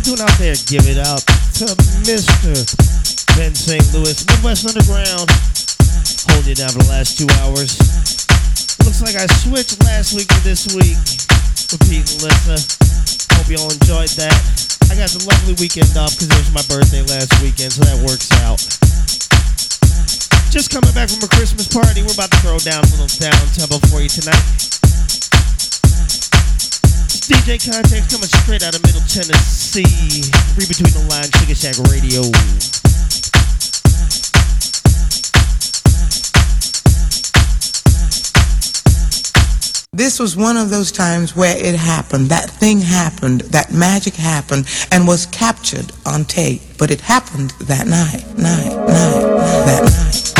y'all doing out there? Give it up to Mr. Ben St. Louis, Midwest Underground. Holding you down for the last two hours. Looks like I switched last week to this week with Pete and Lissa. Hope y'all enjoyed that. I got the lovely weekend off because it was my birthday last weekend, so that works out. Just coming back from a Christmas party, we're about to throw down a little down tempo for you tonight. DJ Context coming straight out of Middle Tennessee. Read between the lines, Sugar Shack Radio. This was one of those times where it happened. That thing happened. That magic happened and was captured on tape. But it happened that night, night, night, that night.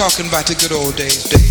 Talking about the good old days, days.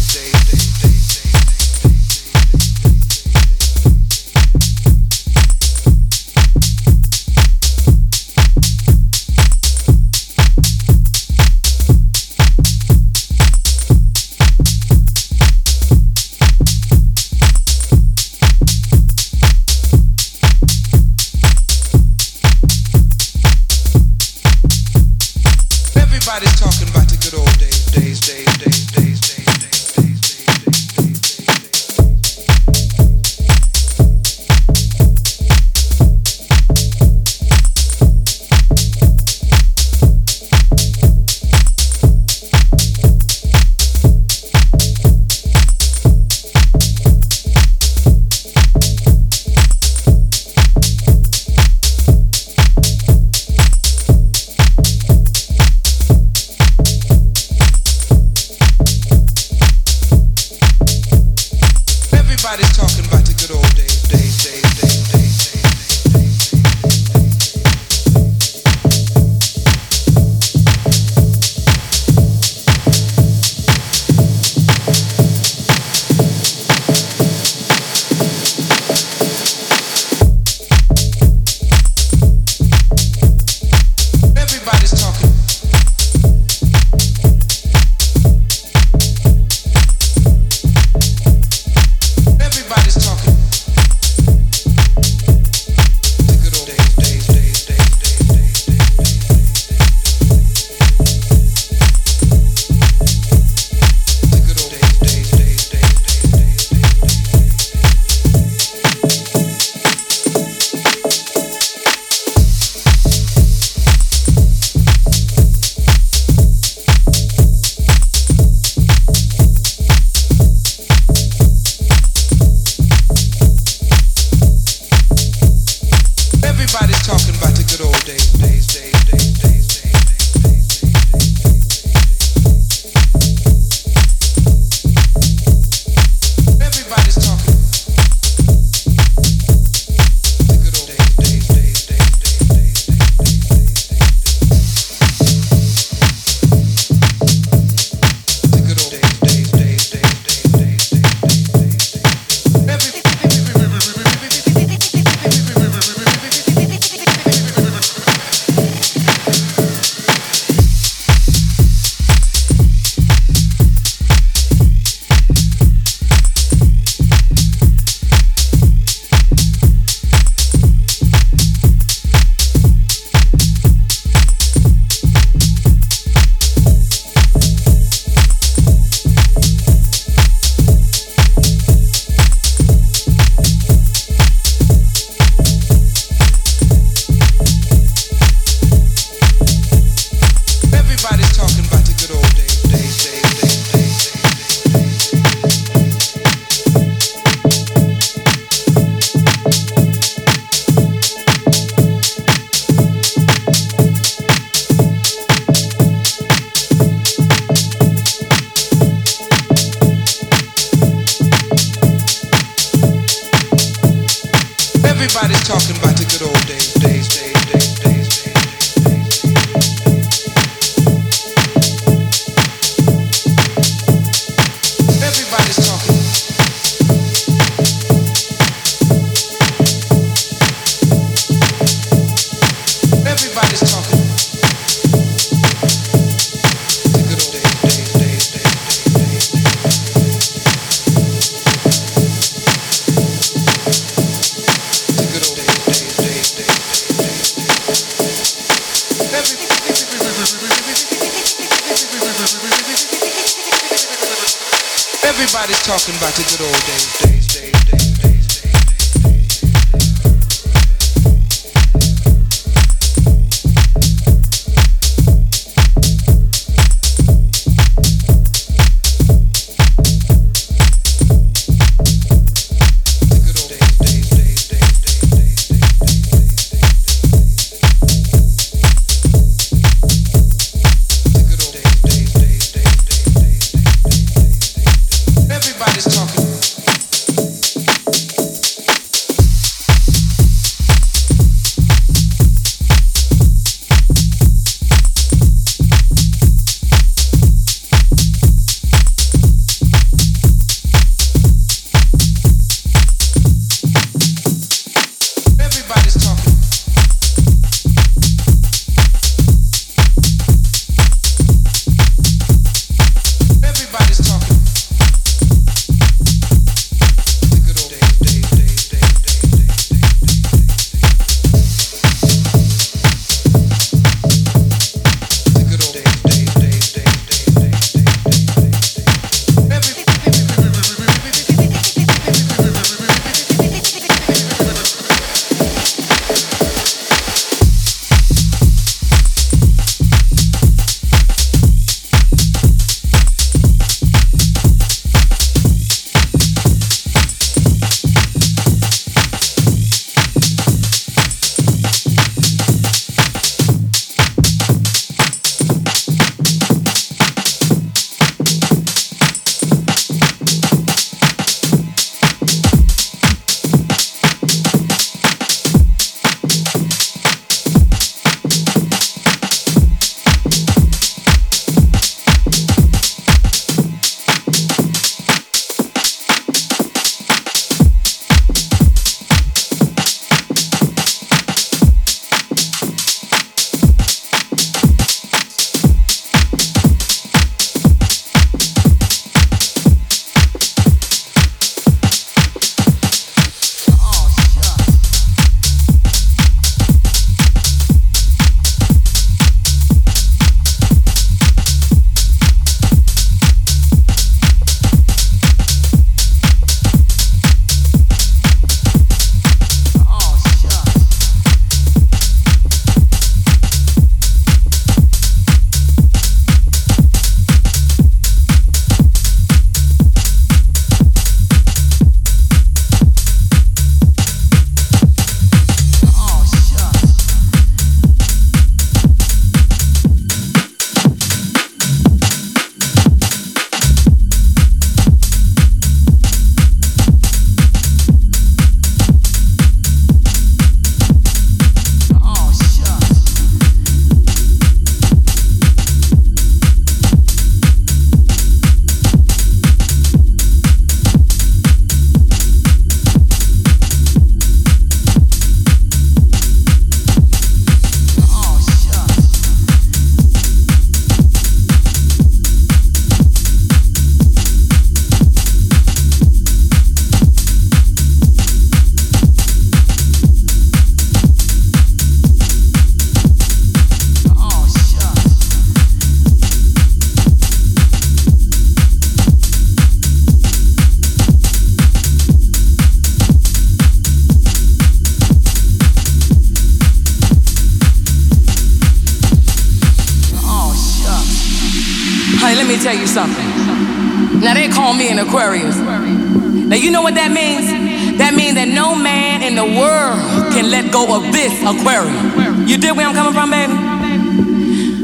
You know what that means? That means that no man in the world can let go of this aquarium. You dig where I'm coming from, baby?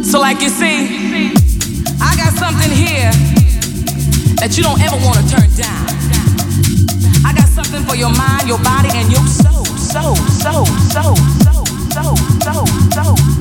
So like you see, I got something here that you don't ever want to turn down. I got something for your mind, your body, and your soul. Soul, soul, soul, soul, soul, soul, soul,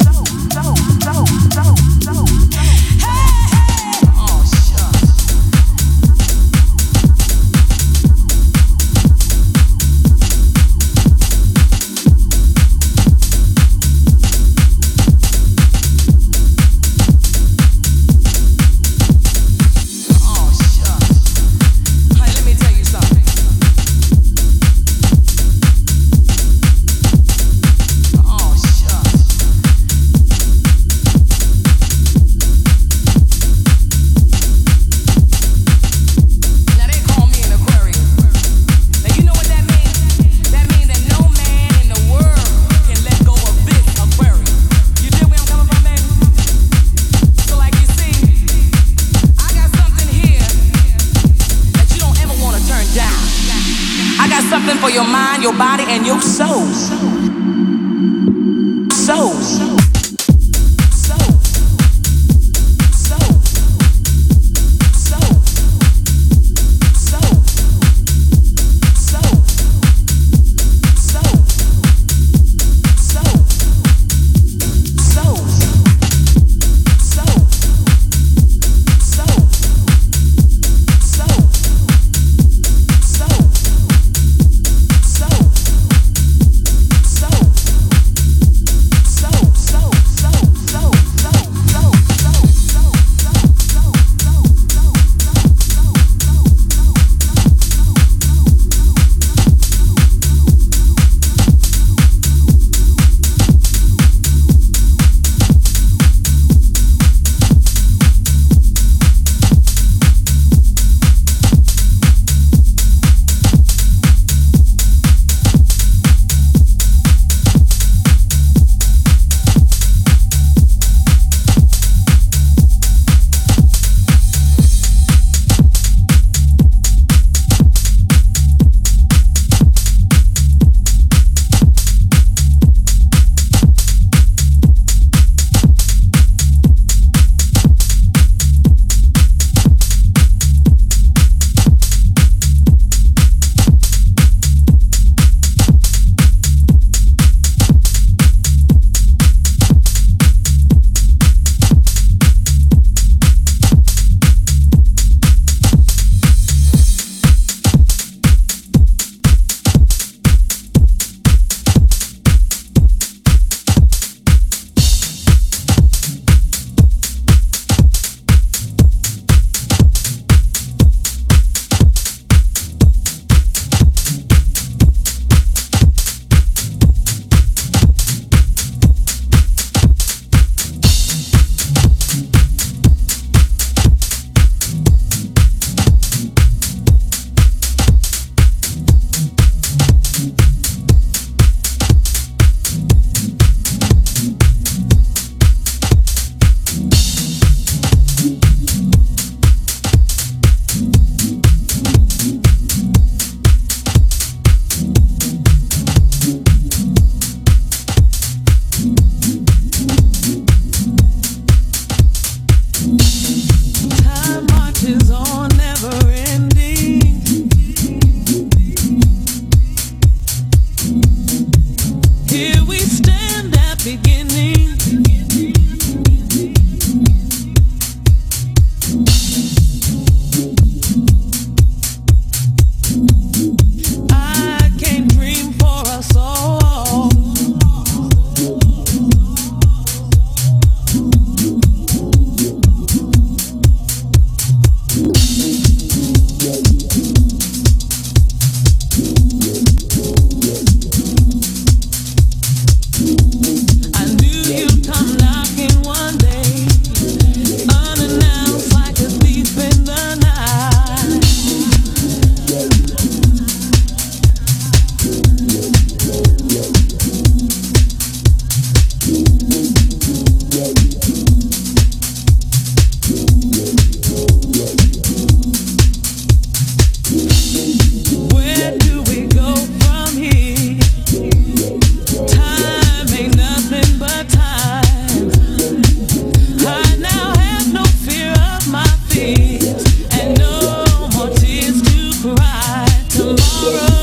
tomorrow.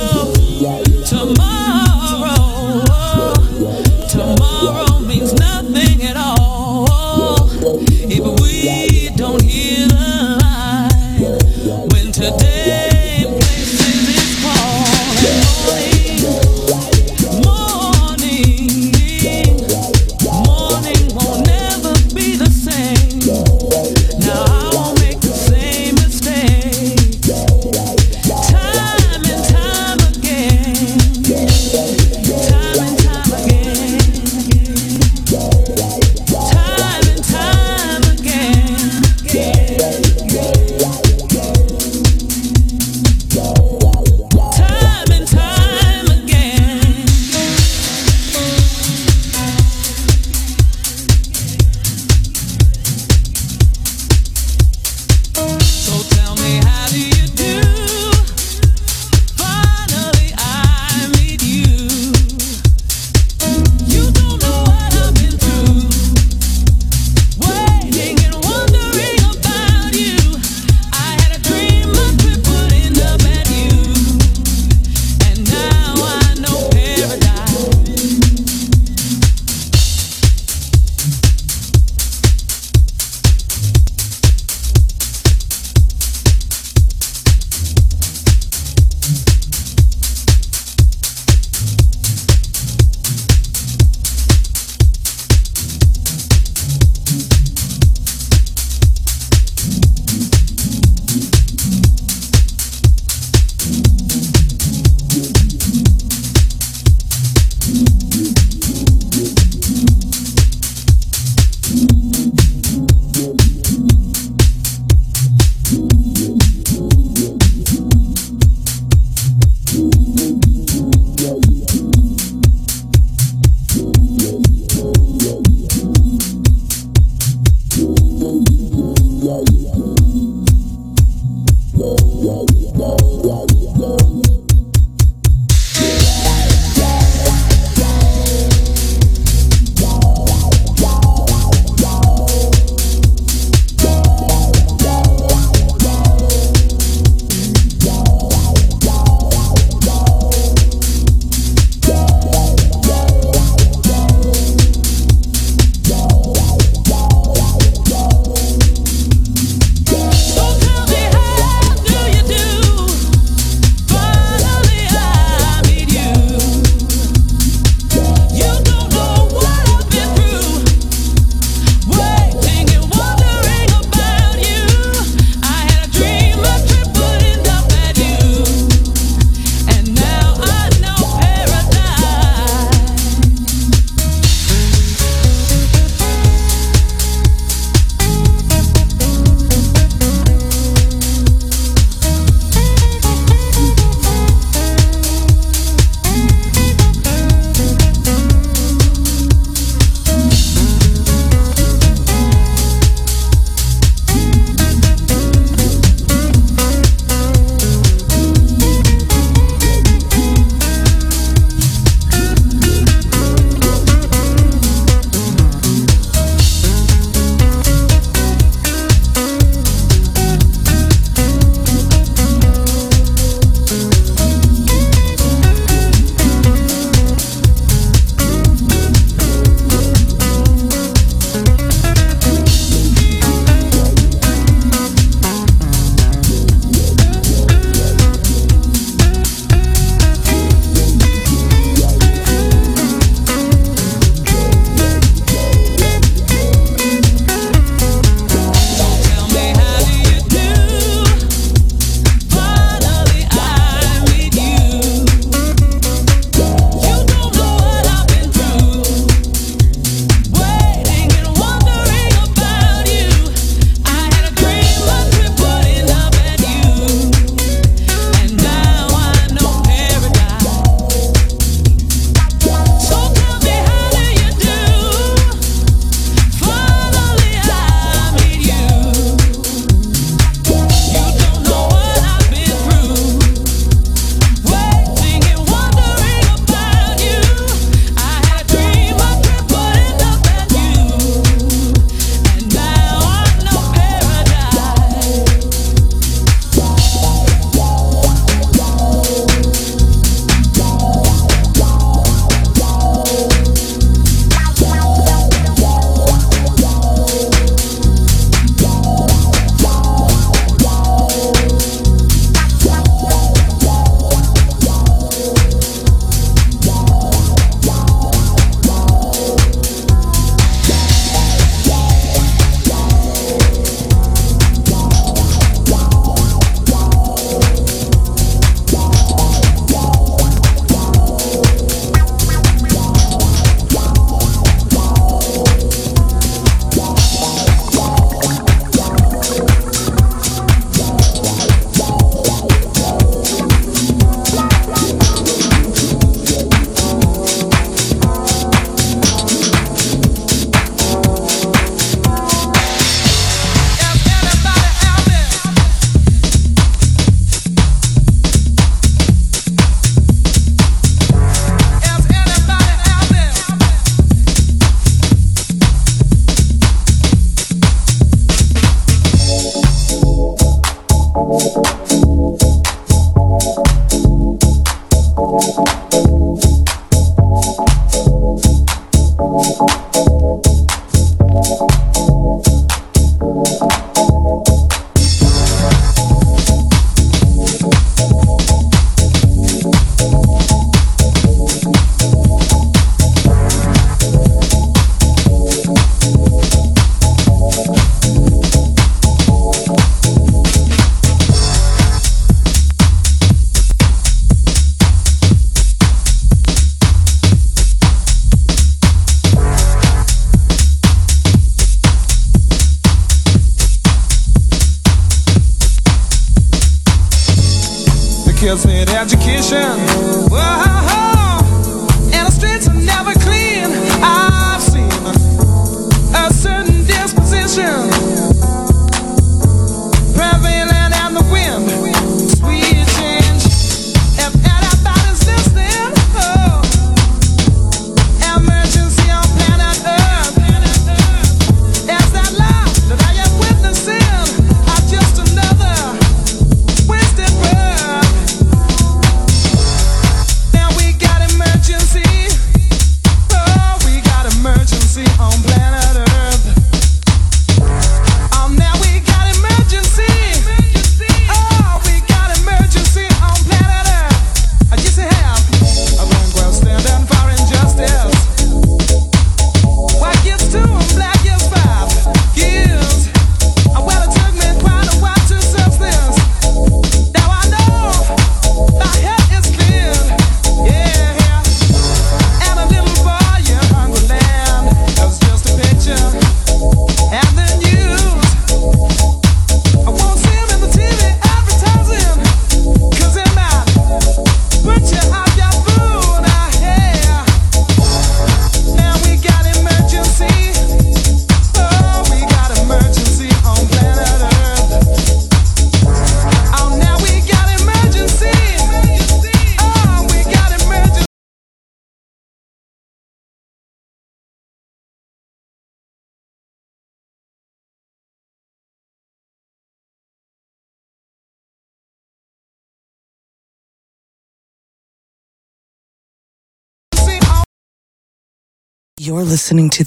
Listening to